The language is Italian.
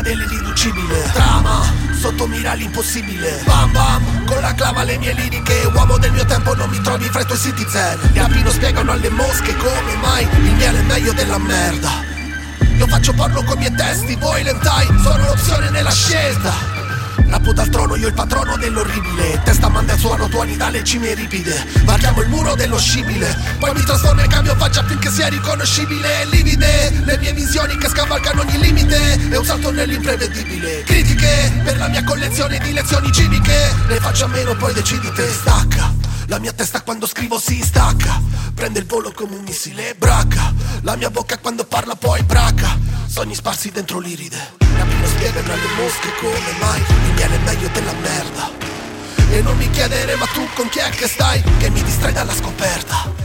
indicibile Trama, sotto mira l'impossibile. Bam bam, con la clava le mie liriche Uomo del mio tempo non mi trovi fra i tuoi citizen. Gli api non spiegano alle mosche come mai Il miele è meglio della merda. Io faccio porno con i miei testi, voi lentai Sono l'opzione nella scelta. Rappo dal trono, io il patrono dell'orribile. Testa manda il suono, tuoni dalle cime ripide. Varchiamo il muro dello scibile. Poi mi trasformo e cambio faccia affinché sia riconoscibile. Livide, le mie visioni che scavalcano ogni limite nell'imprevedibile Critiche, per la mia collezione di lezioni civiche. Ne faccio a meno, poi decidi te. Stacca, la mia testa quando scrivo si stacca. Prende il volo come un missile, bracca. La mia bocca quando parla poi braca Sogni sparsi dentro l'iride Rapino spiegano alle mosche come mai miele è meglio della merda. E non mi chiedere ma tu con chi è che stai? Che mi distrai dalla scoperta